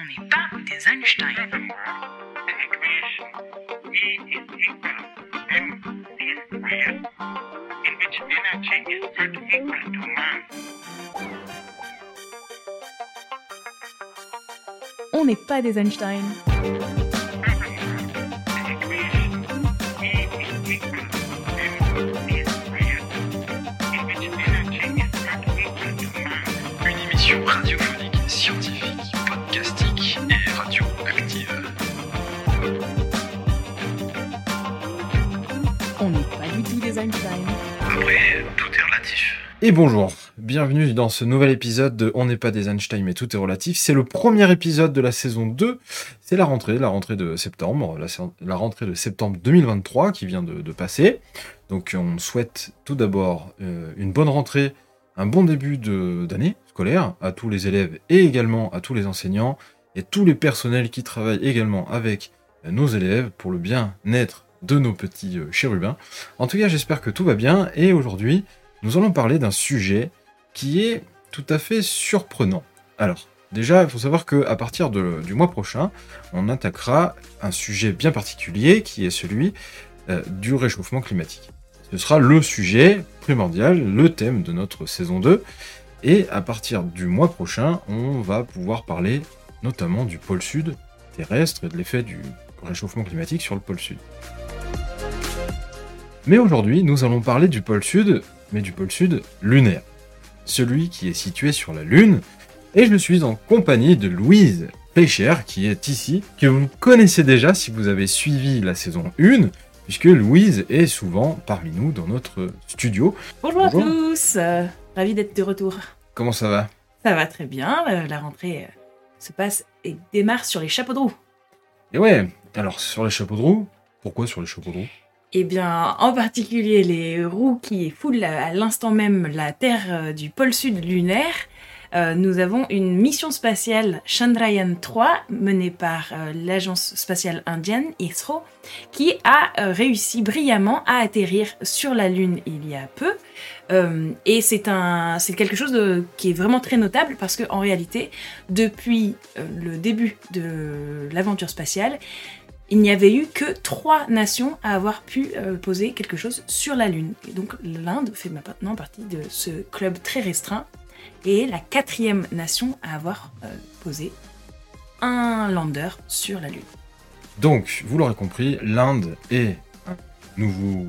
On n'est pas des Einstein. On n'est pas des Einstein. Et bonjour, bienvenue dans ce nouvel épisode de On n'est pas des Einstein mais tout est relatif. C'est le premier épisode de la saison 2. C'est la rentrée, la rentrée de septembre, la, rentrée de septembre 2023 qui vient de, passer. Donc on souhaite tout d'abord euh, une bonne rentrée, un bon début d'année scolaire à tous les élèves et également à tous les enseignants et tous les personnels qui travaillent également avec nos élèves pour le bien-être de nos petits euh, chérubins. En tout cas, j'espère que tout va bien et aujourd'hui, nous allons parler d'un sujet qui est tout à fait surprenant. Alors, déjà, il faut savoir qu'à partir du mois prochain, on attaquera un sujet bien particulier qui est celui euh, du réchauffement climatique. Ce sera le sujet primordial, le thème de notre saison 2. Et à partir du mois prochain, on va pouvoir parler notamment du pôle sud terrestre et de l'effet du réchauffement climatique sur le pôle sud. Mais aujourd'hui, nous allons parler du pôle sud, mais du pôle sud lunaire. Celui qui est situé sur la Lune. Et je suis en compagnie de Louise Pécher, qui est ici, que vous connaissez déjà si vous avez suivi la saison 1, puisque Louise est souvent parmi nous dans notre studio. Bonjour, Bonjour. à tous. euh, ravi d'être de retour. Comment ça va? Ça va très bien. euh, la rentrée euh, se passe et démarre sur les chapeaux de roue. Et ouais, alors sur les chapeaux de roue, pourquoi sur les chapeaux de roue? Eh bien, en particulier les roues qui foulent à l'instant même la Terre euh, du pôle sud lunaire. euh, nous avons une mission spatiale Chandrayaan 3 menée par euh, l'agence spatiale indienne ISRO qui a réussi brillamment à atterrir sur la Lune il y a peu. Et c'est un, c'est quelque chose qui est vraiment très notable parce que en réalité, depuis le début de l'aventure spatiale, il n'y avait eu que trois nations à avoir pu euh, poser quelque chose sur la Lune. Et donc l'Inde fait maintenant partie de ce club très restreint et est la quatrième nation à avoir euh, posé un lander sur la Lune. Donc, vous l'aurez compris, l'Inde est un nouveau...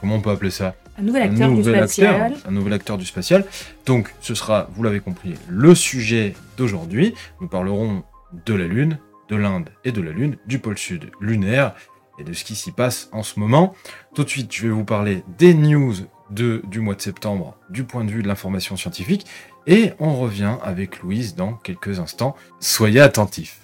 Comment on peut appeler ça? Un nouvel acteur du nouvel spatial. acteur, un nouvel acteur du spatial. Donc, ce sera, vous l'avez compris, le sujet d'aujourd'hui. Nous parlerons de la Lune, de l'Inde et de la Lune, du pôle sud lunaire et de ce qui s'y passe en ce moment. Tout de suite, je vais vous parler des news du mois de septembre du point de vue de l'information scientifique et on revient avec Louise dans quelques instants. Soyez attentifs.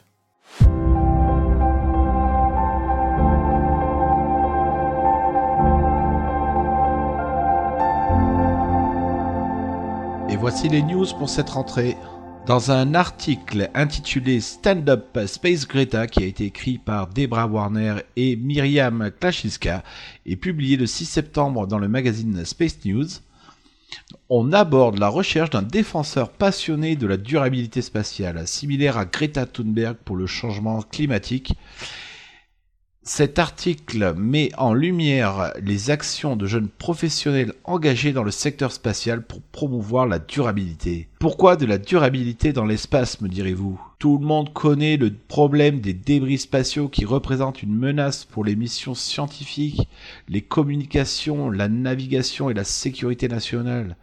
Et voici les news pour cette rentrée. Dans un article intitulé Stand Up Space Greta qui a été écrit par Debra Warner et Myriam Klashiska et publié le 6 septembre dans le magazine Space News, on aborde la recherche d'un défenseur passionné de la durabilité spatiale, similaire à Greta Thunberg pour le changement climatique. Cet article met en lumière les actions de jeunes professionnels engagés dans le secteur spatial pour promouvoir la durabilité. Pourquoi de la durabilité dans l'espace, me direz-vous? Tout le monde connaît le problème des débris spatiaux qui représentent une menace pour les missions scientifiques, les communications, la navigation et la sécurité nationale.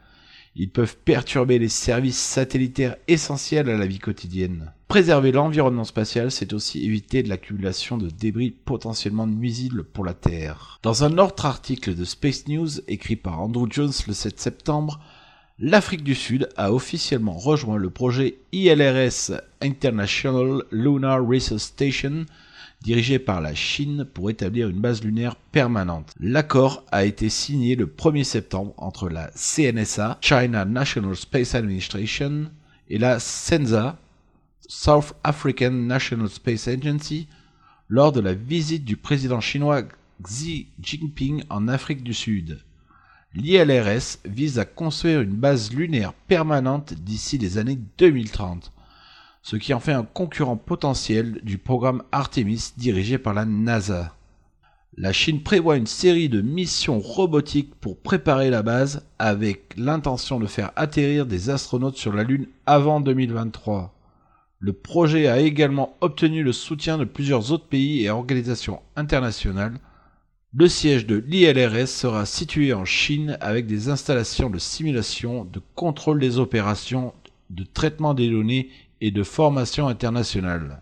Ils peuvent perturber les services satellitaires essentiels à la vie quotidienne. Préserver l'environnement spatial, c'est aussi éviter de l'accumulation de débris potentiellement nuisibles pour la Terre. Dans un autre article de Space News écrit par Andrew Jones le 7 septembre, l'Afrique du Sud a officiellement rejoint le projet ILRS International Lunar Research Station dirigé par la Chine pour établir une base lunaire permanente. L'accord a été signé le 1er septembre entre la CNSA, China National Space Administration, et la CENSA, South African National Space Agency, lors de la visite du président chinois Xi Jinping en Afrique du Sud. L'ILRS vise à construire une base lunaire permanente d'ici les années 2030. Ce qui en fait un concurrent potentiel du programme Artemis dirigé par la NASA. La Chine prévoit une série de missions robotiques pour préparer la base avec l'intention de faire atterrir des astronautes sur la Lune avant 2023. Le projet a également obtenu le soutien de plusieurs autres pays et organisations internationales. Le siège de l'ILRS sera situé en Chine avec des installations de simulation, de contrôle des opérations, de traitement des données et de formation internationale.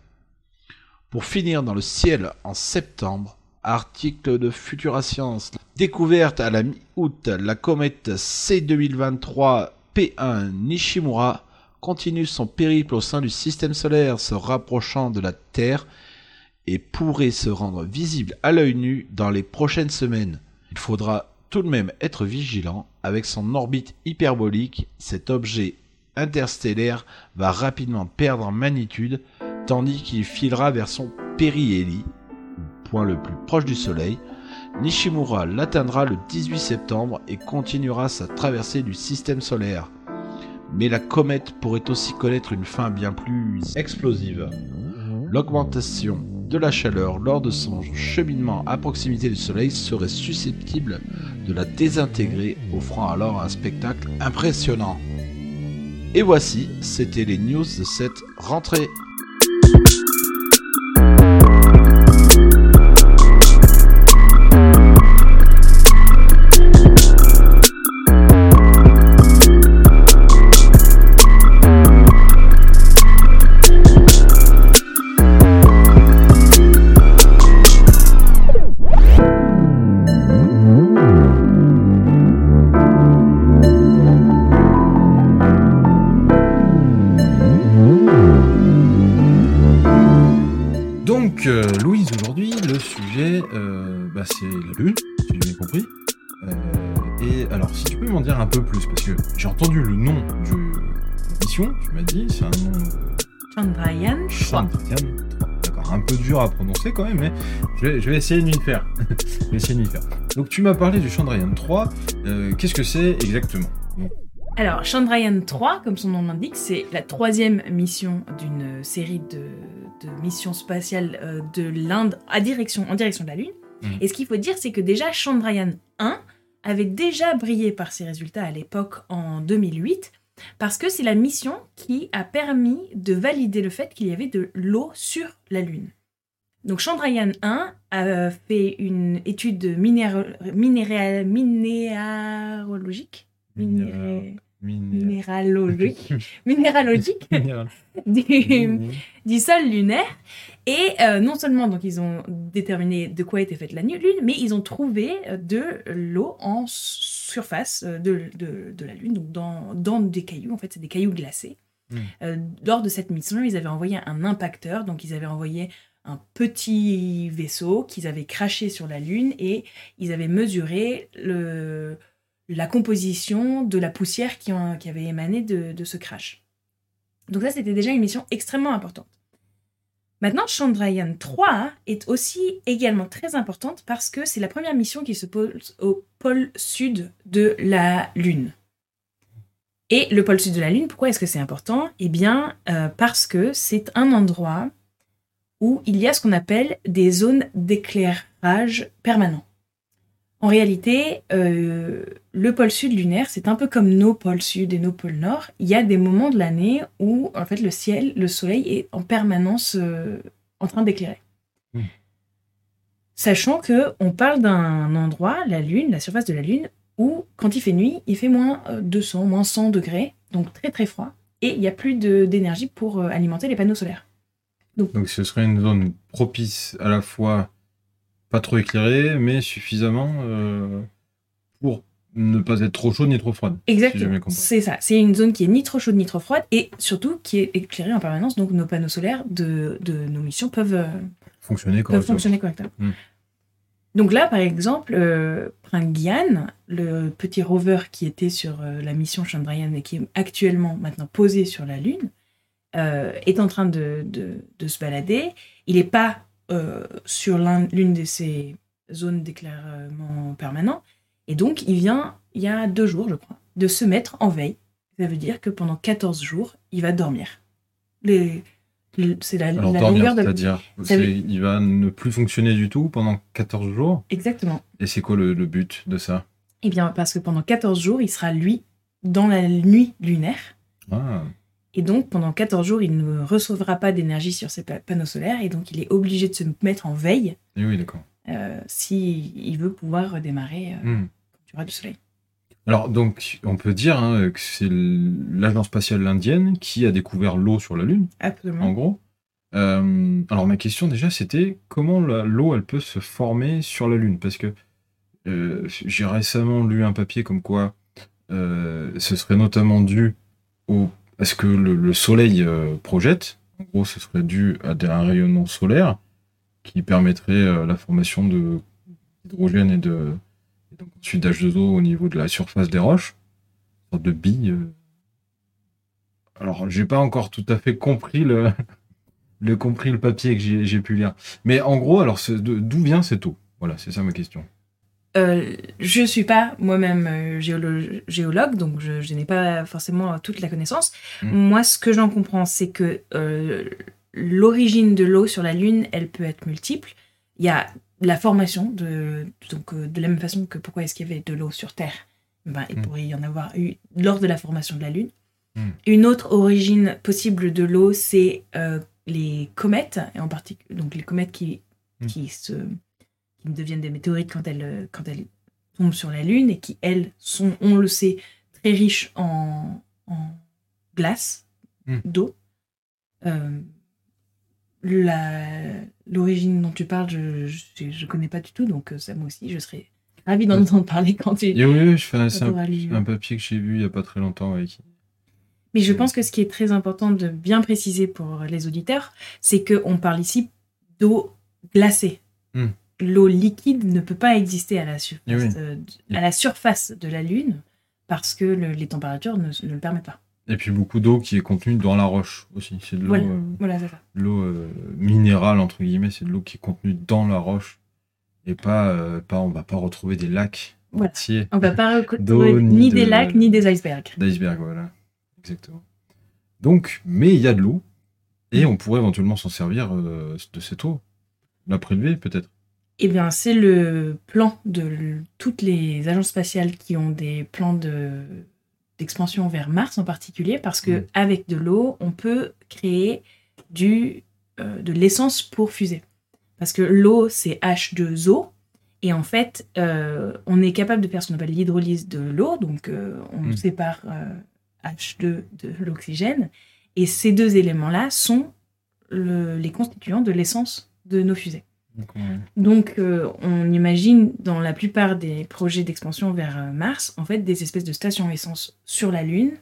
Pour finir dans le ciel en septembre, article de Futura Science, découverte à la mi-août, la comète C2023 P1 Nishimura continue son périple au sein du système solaire se rapprochant de la Terre et pourrait se rendre visible à l'œil nu dans les prochaines semaines. Il faudra tout de même être vigilant avec son orbite hyperbolique, cet objet interstellaire va rapidement perdre en magnitude tandis qu'il filera vers son périhélie, point le plus proche du Soleil. Nishimura l'atteindra le 18 septembre et continuera sa traversée du système solaire. Mais la comète pourrait aussi connaître une fin bien plus explosive. L'augmentation de la chaleur lors de son cheminement à proximité du Soleil serait susceptible de la désintégrer, offrant alors un spectacle impressionnant. Et voici, c'était les news de cette rentrée. Quand même, mais je vais, je vais essayer de m'y faire. je vais essayer de m'y faire. Donc, tu m'as parlé du Chandrayaan 3. euh, Qu'est-ce que c'est exactement? Alors, Chandrayaan 3, comme son nom l'indique, c'est la troisième mission d'une série de, de missions spatiales euh, de l'Inde à direction, en direction de la Lune. Mhm. Et ce qu'il faut dire, c'est que déjà Chandrayaan 1 avait déjà brillé par ses résultats à l'époque en 2008, parce que c'est la mission qui a permis de valider le fait qu'il y avait de l'eau sur la Lune. Donc Chandrayaan 1 a fait une étude minéro- minéral- minéralogique? Minéré- minéralogique, minéralogique Minéral. du, du sol lunaire. Et euh, non seulement donc ils ont déterminé de quoi était faite la Lune, mais ils ont trouvé euh, de l'eau en surface euh, de, de- de la Lune, donc dans, dans des cailloux. En fait, c'est des cailloux glacés. Mm. Euh, lors de cette mission, ils avaient envoyé un impacteur, donc ils avaient envoyé un petit vaisseau qu'ils avaient craché sur la Lune et ils avaient mesuré la composition de la poussière qui, avait émané de, de ce crash. Donc ça, c'était déjà une mission extrêmement importante. Maintenant, Chandrayaan 3 est aussi également très importante parce que c'est la première mission qui se pose au pôle sud de la Lune. Et le pôle sud de la Lune, pourquoi est-ce que c'est important? Eh bien, euh, parce que c'est un endroit où il y a ce qu'on appelle des zones d'éclairage permanent. En réalité, euh, le pôle sud lunaire, c'est un peu comme nos pôles sud et nos pôles nord. Il y a des moments de l'année où, en fait, le ciel, le soleil est en permanence euh, en train d'éclairer. Mm. Sachant que on parle d'un endroit, la Lune, la surface de la Lune, où, quand il fait nuit, il fait moins euh, 200, moins 100 degrés, donc très très froid, et il n'y a plus d'énergie pour euh, alimenter les panneaux solaires. Donc ce serait une zone propice à la fois pas trop éclairée, mais suffisamment euh, pour ne pas être trop chaude ni trop froide. Exactement, c'est ça. C'est une zone qui est ni trop chaude ni trop froide, et surtout qui est éclairée en permanence, donc nos panneaux solaires de, de nos missions peuvent, euh, Fonctionner peuvent correctement. fonctionner correctement. Mm. Donc là, par exemple, euh, le petit rover qui était sur euh, la mission Chandrayaan et qui est actuellement maintenant posé sur la Lune, euh, est en train de, de- de se balader. Il n'est pas euh, sur l'un- l'une de ces zones d'éclairement permanent. Et donc, il vient, il y a deux jours, je crois, de se mettre en veille. Ça veut dire que pendant 14 jours, il va dormir. Les, Le- C'est la, Alors, la dormir, longueur de. c'est-à-dire, veut- il va ne plus fonctionner du tout pendant 14 jours? Exactement. Et c'est quoi le, le but de ça? Eh bien, parce que pendant 14 jours, il sera, lui, dans la nuit lunaire. Ah, Et donc, pendant 14 jours, il ne recevra pas d'énergie sur ses pa- panneaux solaires. Et donc, il est obligé de se mettre en veille et oui, d'accord. euh, s'il veut pouvoir redémarrer euh, il y aura du soleil. Alors, donc, on peut dire hein, que c'est l'agence spatiale indienne qui a découvert l'eau sur la Lune, en Absolument. gros. Euh, alors, ma question déjà, c'était comment l'eau, elle peut se former sur la Lune? Parce que euh, j'ai récemment lu un papier comme quoi euh, ce serait notamment dû au, à ce que le, le Soleil euh, projette. En gros, ce serait dû à un rayonnement solaire qui permettrait euh, la formation d'hydrogène et de et donc ensuite d'H2O au niveau de la surface des roches, une sorte de bille. euh. Alors, j'ai pas encore tout à fait compris le, compris le papier que j'ai pu lire. Mais en gros, alors d'où vient cette eau? Voilà, c'est ça ma question. Euh, je suis pas moi-même euh, géolo- géologue, donc je, je n'ai pas forcément toute la connaissance. Mm. Moi, ce que j'en comprends, c'est que euh, l'origine de l'eau sur la Lune, elle peut être multiple. Il y a la formation, de, donc euh, de la même façon que pourquoi est-ce qu'il y avait de l'eau sur Terre ben, Il Mm. pourrait y en avoir eu lors de la formation de la Lune. Mm. Une autre origine possible de l'eau, c'est les comètes, et en particulier donc les comètes qui, qui se deviennent des météorites quand elles, euh, quand elles tombent sur la Lune et qui, elles, sont, on le sait, très riches en, en glace, Mm. d'eau. Euh, la- L'origine dont tu parles, je je connais pas du tout, donc euh, ça, moi aussi, je serais ravie d'en entendre parler quand tu Et oui, oui, je fais un, un, papier que j'ai vu il y a pas très longtemps. qui- Mais je pense que ce qui est très important de bien préciser pour les auditeurs, c'est qu'on parle ici d'eau glacée. Hmm. L'eau liquide ne peut pas exister à la, surface, Eh oui. euh, à la surface de la Lune parce que le- les températures ne, ne le permettent pas. Et puis beaucoup d'eau qui est contenue dans la roche aussi. C'est de l'eau Voilà. euh, Voilà, euh, minérale entre guillemets, c'est de l'eau qui est contenue dans la roche et pas pas on va pas retrouver des lacs Voilà. entiers On ne va pas retrouver ni, des de- lacs ni des icebergs. d'iceberg voilà. Exactement. Donc mais il y a de l'eau et on pourrait éventuellement s'en servir de cette eau. La prélever peut-être. Eh bien, c'est le plan de toutes les agences spatiales qui ont des plans de d'expansion vers Mars en particulier, parce que Mm. avec de l'eau, on peut créer du euh, de l'essence pour fusée. Parce que l'eau, c'est H2O, et en fait, euh, on est capable de faire ce qu'on appelle l'hydrolyse de l'eau, donc euh, on Mm. sépare euh, H2 de l'oxygène, et ces deux éléments-là sont le- les constituants de l'essence de nos fusées. Donc, on- Donc, euh, on imagine dans la plupart des projets d'expansion vers euh, Mars, en fait, des espèces de stations essence sur la Lune,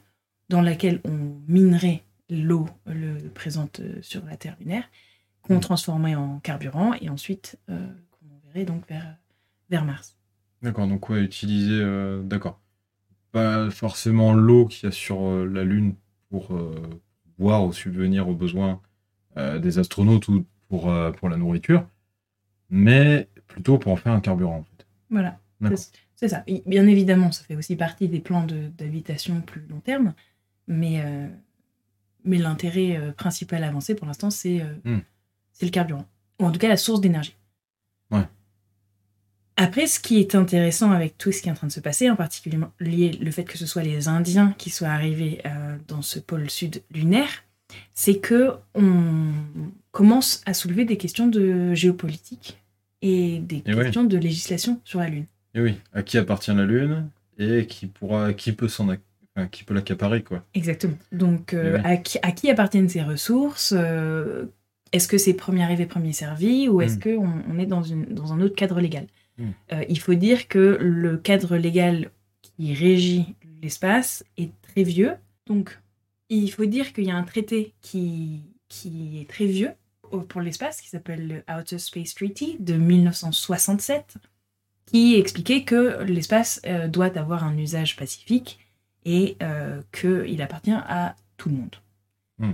dans laquelle on minerait l'eau le, présente euh, sur la Terre lunaire, qu'on Mm. transformerait en carburant et ensuite euh, qu'on enverrait donc vers, vers Mars. D'accord, donc ouais, utiliser euh, d'accord. Pas forcément l'eau qu'il y a sur la Lune pour boire ou subvenir aux besoins des astronautes ou pour, pour la nourriture, mais plutôt pour en faire un carburant en fait. Voilà, c'est ça. Et bien évidemment, ça fait aussi partie des plans de- d'habitation plus long terme, mais, euh, mais l'intérêt euh, principal avancé pour l'instant, c'est euh, Hmm. le carburant, ou en tout cas la source d'énergie. Ouais. Après, ce qui est intéressant avec tout ce qui est en train de se passer, en particulier lié le fait que ce soit les Indiens qui soient arrivés euh, dans ce pôle sud lunaire, c'est que on commence à soulever des questions de géopolitique et des Et questions de législation sur la Lune. Et oui, à qui appartient la Lune et qui pourra, qui peut s'en, enfin, qui peut l'accaparer quoi. Exactement. Donc, euh, oui. à, qui, à qui appartiennent ces ressources euh, Est-ce que c'est premier arrivé, premier servi Ou est-ce Mm. qu'on on est dans, une, dans un autre cadre légal? Mm. Euh, Il faut dire que le cadre légal qui régit l'espace est très vieux. Donc, il faut dire qu'il y a un traité qui, qui est très vieux pour l'espace, qui s'appelle le Outer Space Treaty de 1967, qui expliquait que l'espace euh, doit avoir un usage pacifique et euh, qu'il appartient à tout le monde. Hmm.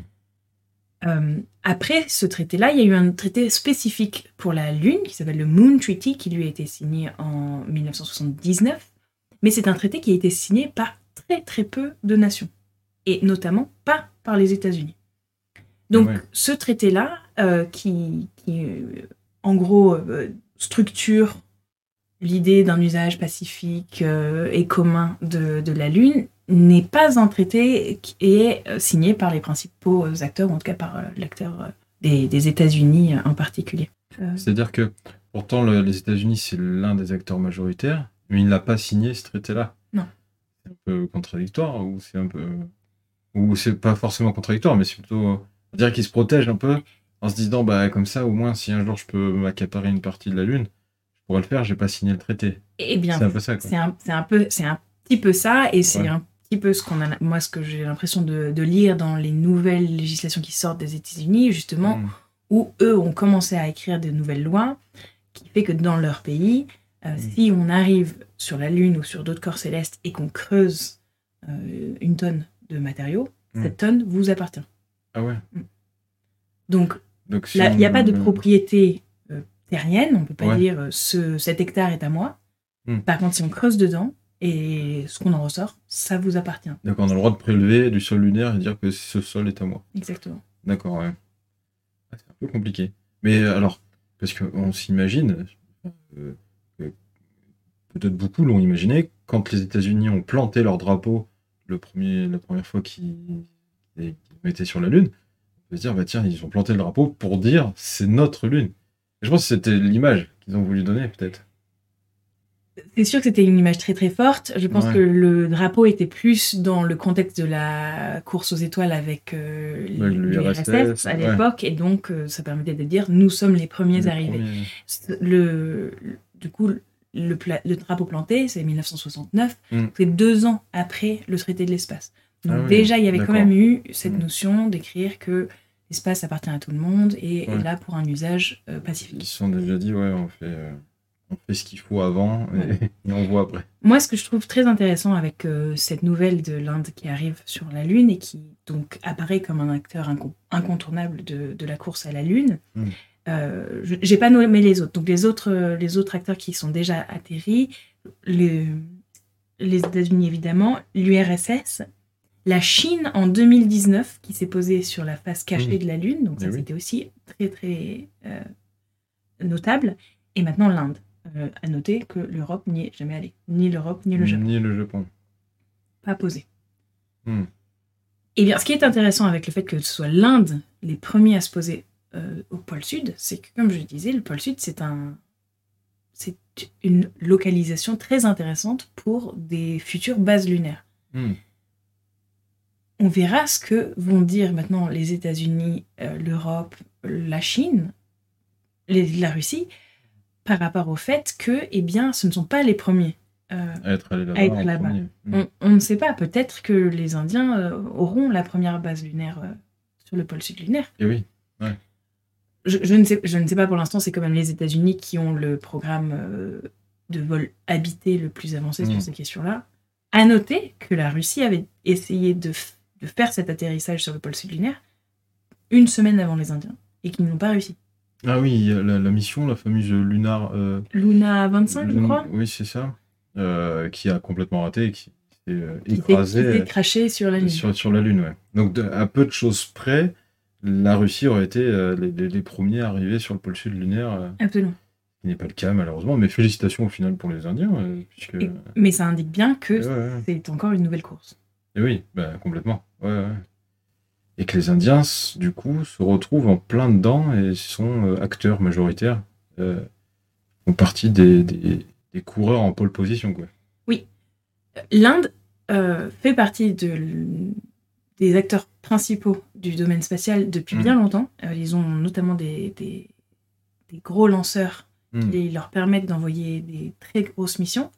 Euh, après ce traité-là, il y a eu un traité spécifique pour la Lune qui s'appelle le Moon Treaty, qui lui a été signé en 1979. Mais c'est un traité qui a été signé par très très peu de nations, et notamment pas par les États-Unis. Donc Ouais. ce traité-là, euh, qui, qui, euh, en gros euh, structure l'idée d'un usage pacifique et commun de, de la Lune, n'est pas un traité qui est signé par les principaux acteurs, ou en tout cas par l'acteur des, des États-Unis en particulier. C'est-à-dire que pourtant le- les États-Unis c'est l'un des acteurs majoritaires, mais il n'a pas signé ce traité-là. Non. C'est un peu contradictoire ou c'est un peu ou c'est pas forcément contradictoire, mais c'est plutôt dirait qu'il se protège un peu en se disant bah comme ça au moins si un jour je peux m'accaparer une partie de la Lune, je pourrais le faire. J'ai pas signé le traité. eh bien, C'est un peu ça. C'est un, c'est un peu, c'est un petit peu ça, et c'est Ouais. un petit peu ce qu'on a, moi, ce que j'ai l'impression de, de lire dans les nouvelles législations qui sortent des États-Unis, justement, Mm. où eux ont commencé à écrire des nouvelles lois, qui fait que dans leur pays, euh, si on arrive sur la Lune ou sur d'autres corps célestes et qu'on creuse euh, une tonne de matériaux, Mm. cette tonne vous appartient. Ah ouais. Donc Si il n'y a pas de propriété euh, terrienne, on peut pas Ouais. dire euh, ce, cet hectare est à moi. Hmm. Par contre, si on creuse dedans et ce qu'on en ressort, ça vous appartient. Donc on a le droit de prélever du sol lunaire et dire que ce sol est à moi. Exactement. D'accord, ouais. Ah, C'est un peu compliqué. Mais euh, alors, parce qu'on s'imagine, euh, que peut-être beaucoup l'ont imaginé, quand les États-Unis ont planté leur drapeau le premier, la première fois qu'ils mettaient sur la Lune, peut se dire, bah tiens, ils ont planté le drapeau pour dire c'est notre Lune. Et je pense que c'était l'image qu'ils ont voulu donner, peut-être. C'est sûr que c'était une image très très forte. Je pense Ouais. que le drapeau était plus dans le contexte de la course aux étoiles avec euh, l'URSS à ouais. l'époque, et donc euh, ça permettait de dire nous sommes les premiers arrivés. Le, du coup, le drapeau planté, c'est 1969, Mm. c'est deux ans après le traité de l'espace. Donc Ah oui, déjà, il y avait quand même eu cette Mm. notion d'écrire que l'espace appartient à tout le monde et est là pour un usage euh, Ils pacifique. se sont déjà dit, ouais, on fait, euh, on fait ce qu'il faut avant et, Ouais. et on voit après. Moi, ce que je trouve très intéressant avec euh, cette nouvelle de l'Inde qui arrive sur la Lune et qui donc apparaît comme un acteur inco- incontournable de, de la course à la Lune, je- j'ai pas nommé les autres. Donc les autres, les autres acteurs qui sont déjà atterris, le- les États-Unis évidemment, l'URSS, la Chine en 2019 qui s'est posée sur la face cachée Mm. de la Lune, donc Eh ça oui. c'était aussi très très euh, notable, et maintenant l'Inde. Euh, à noter que l'Europe n'y est jamais allée, ni l'Europe ni le Japon Ni le Japon. pas posé. Hmm. Et bien, ce qui est intéressant avec le fait que ce soit l'Inde les premiers à se poser euh, au pôle sud, c'est que, comme je disais, le pôle sud, c'est un, c'est une localisation très intéressante pour des futures bases lunaires. Hmm. On verra ce que vont dire maintenant les États-Unis, euh, l'Europe, la Chine, les- la Russie, par rapport au fait que, eh bien, ce ne sont pas les premiers. euh, À être là-bas. Hmm. On, on ne sait pas, peut-être que les Indiens euh, auront la première base lunaire sur le pôle sud lunaire. Et oui. Je, je ne, sais, je ne sais pas pour l'instant, c'est quand même les États-Unis qui ont le programme de vol habité le plus avancé Mm. sur ces questions-là. À noter que la Russie avait essayé de, f- de faire cet atterrissage sur le pôle sud lunaire une semaine avant les Indiens et qu'ils n'ont pas réussi. Ah oui, la, la mission, la fameuse Lunar. euh, Luna 25, je crois, Oui, c'est ça. Euh, qui a complètement raté et qui s'est euh, s'est qui écrasé s'est craché sur la euh, Lune. sur, sur la Lune. Ouais. Donc, de- à peu de choses près, la Russie aurait été euh, les, les- les premiers à arriver sur le pôle sud lunaire, euh, Absolument. ce qui n'est pas le cas malheureusement. Mais félicitations au final pour les Indiens, euh, puisque. Et- Mais ça indique bien que Ouais, ouais. c'est encore une nouvelle course. Et oui, bah, complètement. Ouais, ouais. Et que les Indiens, du coup, se retrouvent en plein dedans et sont euh, acteurs majoritaires, euh, font partie des, des, des coureurs en pole position. Quoi. L'Inde euh, fait partie de des acteurs principaux du domaine spatial depuis Mhm. bien longtemps. Euh, ils ont notamment des, des- des gros lanceurs Hmm. qui leur permettent d'envoyer des très grosses missions.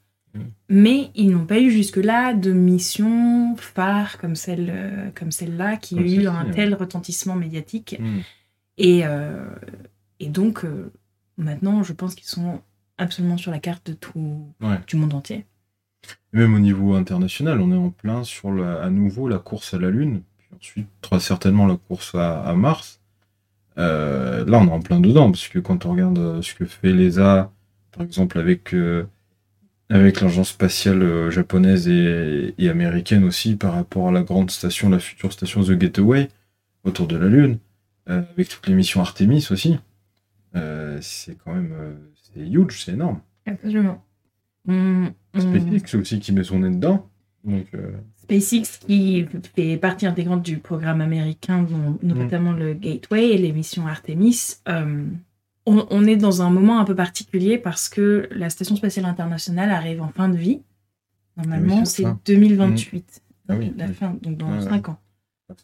Mais ils n'ont pas eu jusque-là de mission phare comme celle comme celle-là qui a eu un tel retentissement médiatique. Hmm. Et, euh, et donc, euh, maintenant, je pense qu'ils sont absolument sur la carte de tout, Ouais. du monde entier. Et Même au niveau international, on est en plein sur la- à nouveau la course à la Lune, puis ensuite très certainement la course à, à Mars. Euh, là, on est en plein dedans, parce que quand on regarde ce que fait l'ESA, par exemple avec, avec l'agence spatiale euh, japonaise et, et américaine aussi, par rapport à la grande station, la future station The Gateway, autour de la Lune, euh, avec toutes les missions Artemis aussi. Euh, c'est quand même c'est huge, c'est énorme. Absolument. On- on- SpaceX aussi qui met son nez dedans. Donc, euh, SpaceX qui fait partie intégrante du programme américain, dont notamment le Gateway et les missions Artemis. On, on est dans un moment un peu particulier parce que la Station spatiale internationale arrive en fin de vie. Normalement, Oui, c'est c'est ça. 2028. Ah oui, la oui. fin, donc dans Ouais, 5 ans.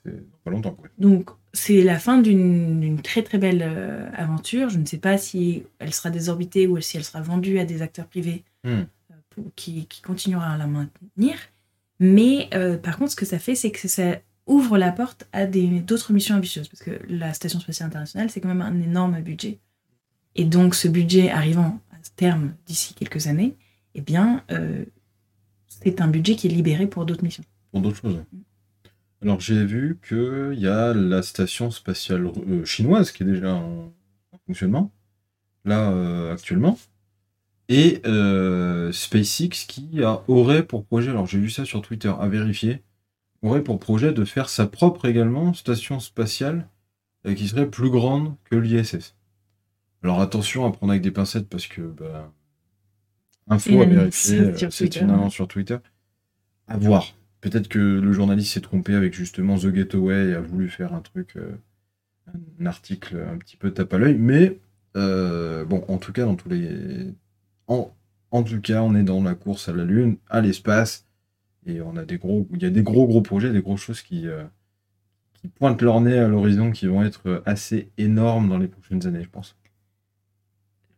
c'est pas longtemps. Quoi. Donc, c'est la fin d'une très très belle euh, aventure. Je ne sais pas si elle sera désorbitée ou si elle sera vendue à des acteurs privés Hmm. euh, pour- qui, qui continuera à la maintenir. Mais euh, par contre, ce que ça fait, c'est que ça ouvre la porte à d'autres missions ambitieuses. Parce que la Station spatiale internationale, c'est quand même un énorme budget. Et donc, ce budget arrivant à terme d'ici quelques années, eh bien, euh, c'est un budget qui est libéré pour d'autres missions. Pour d'autres choses. ouais. Alors j'ai vu qu'il y a la station spatiale euh, chinoise qui est déjà en, en fonctionnement, là euh, actuellement, et SpaceX qui a, aurait pour projet, alors j'ai vu ça sur Twitter, à vérifier, aurait pour projet de faire sa propre également station spatiale qui serait plus grande que l'ISS. Alors attention à prendre avec des pincettes parce que bah, info à vérifier, euh, c'est une annonce sur Twitter. À voir. Peut-être que le journaliste s'est trompé avec justement The Getaway et a voulu faire un truc, euh, un article un petit peu tape à l'œil, mais euh, bon, en tout cas, dans tous les, en, en tout cas, on est dans la course à la Lune, à l'espace, et on a des gros, il y a des gros gros projets, des grosses choses qui euh, qui pointent leur nez à l'horizon, qui vont être assez énormes dans les prochaines années, je pense.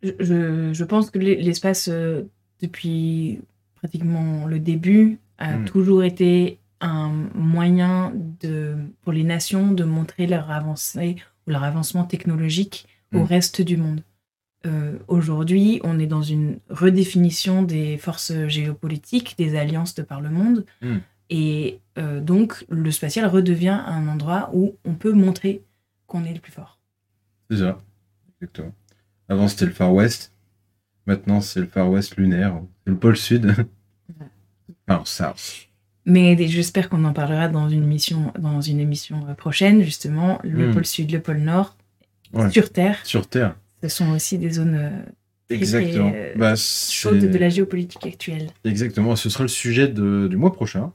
Je, pense que l'e- l'espace, euh, depuis pratiquement le début, a Mm. toujours été un moyen de, pour les nations de montrer leur avancée ou leur avancement technologique au Mm. reste du monde. Euh, Aujourd'hui, on est dans une redéfinition des forces géopolitiques, des alliances de par le monde. Mm. Et euh, donc, le spatial redevient un endroit où on peut montrer qu'on est le plus fort. C'est ça, exactement. Avant c'était le Far West, maintenant c'est le Far West lunaire, c'est le pôle Sud. enfin, ça. Mais j'espère qu'on en parlera dans une émission, dans une émission euh, prochaine, justement. Le Hmm. pôle sud, le pôle nord, Ouais. sur Terre, Sur Terre. ce sont aussi des zones euh, Exactement. euh, Bah, de la géopolitique actuelle. Exactement, ce sera le sujet de- du mois prochain.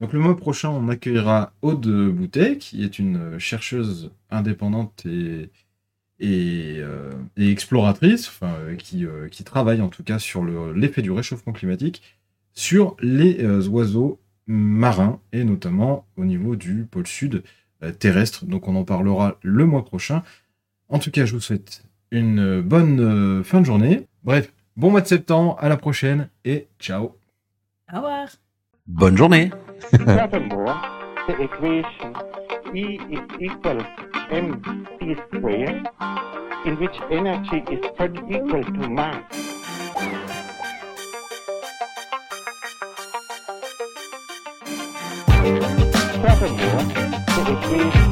Donc le mois prochain, on accueillera Aude Boutet, qui est une chercheuse indépendante et, et, euh, et exploratrice, enfin, euh, qui, euh, qui travaille en tout cas sur le- l'effet du réchauffement climatique sur les euh, oiseaux marins, et notamment au niveau du pôle sud euh, terrestre. Donc on en parlera le mois prochain. En tout cas, je vous souhaite une bonne euh, fin de journée. Bref, bon mois de septembre, à la prochaine, et ciao Au revoir Bonne journée the equation E is equal mc square, in which energy is third equal to mass. Furthermore, the equation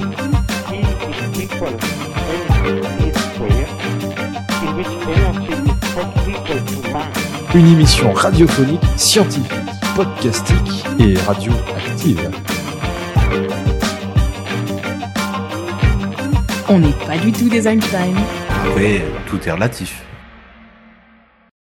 E is equal mc square, in which energy is third equal to mass. Une émission radiophonique, scientifique, podcastique et radioactive. On n'est pas du tout des Einstein. Après, tout est relatif.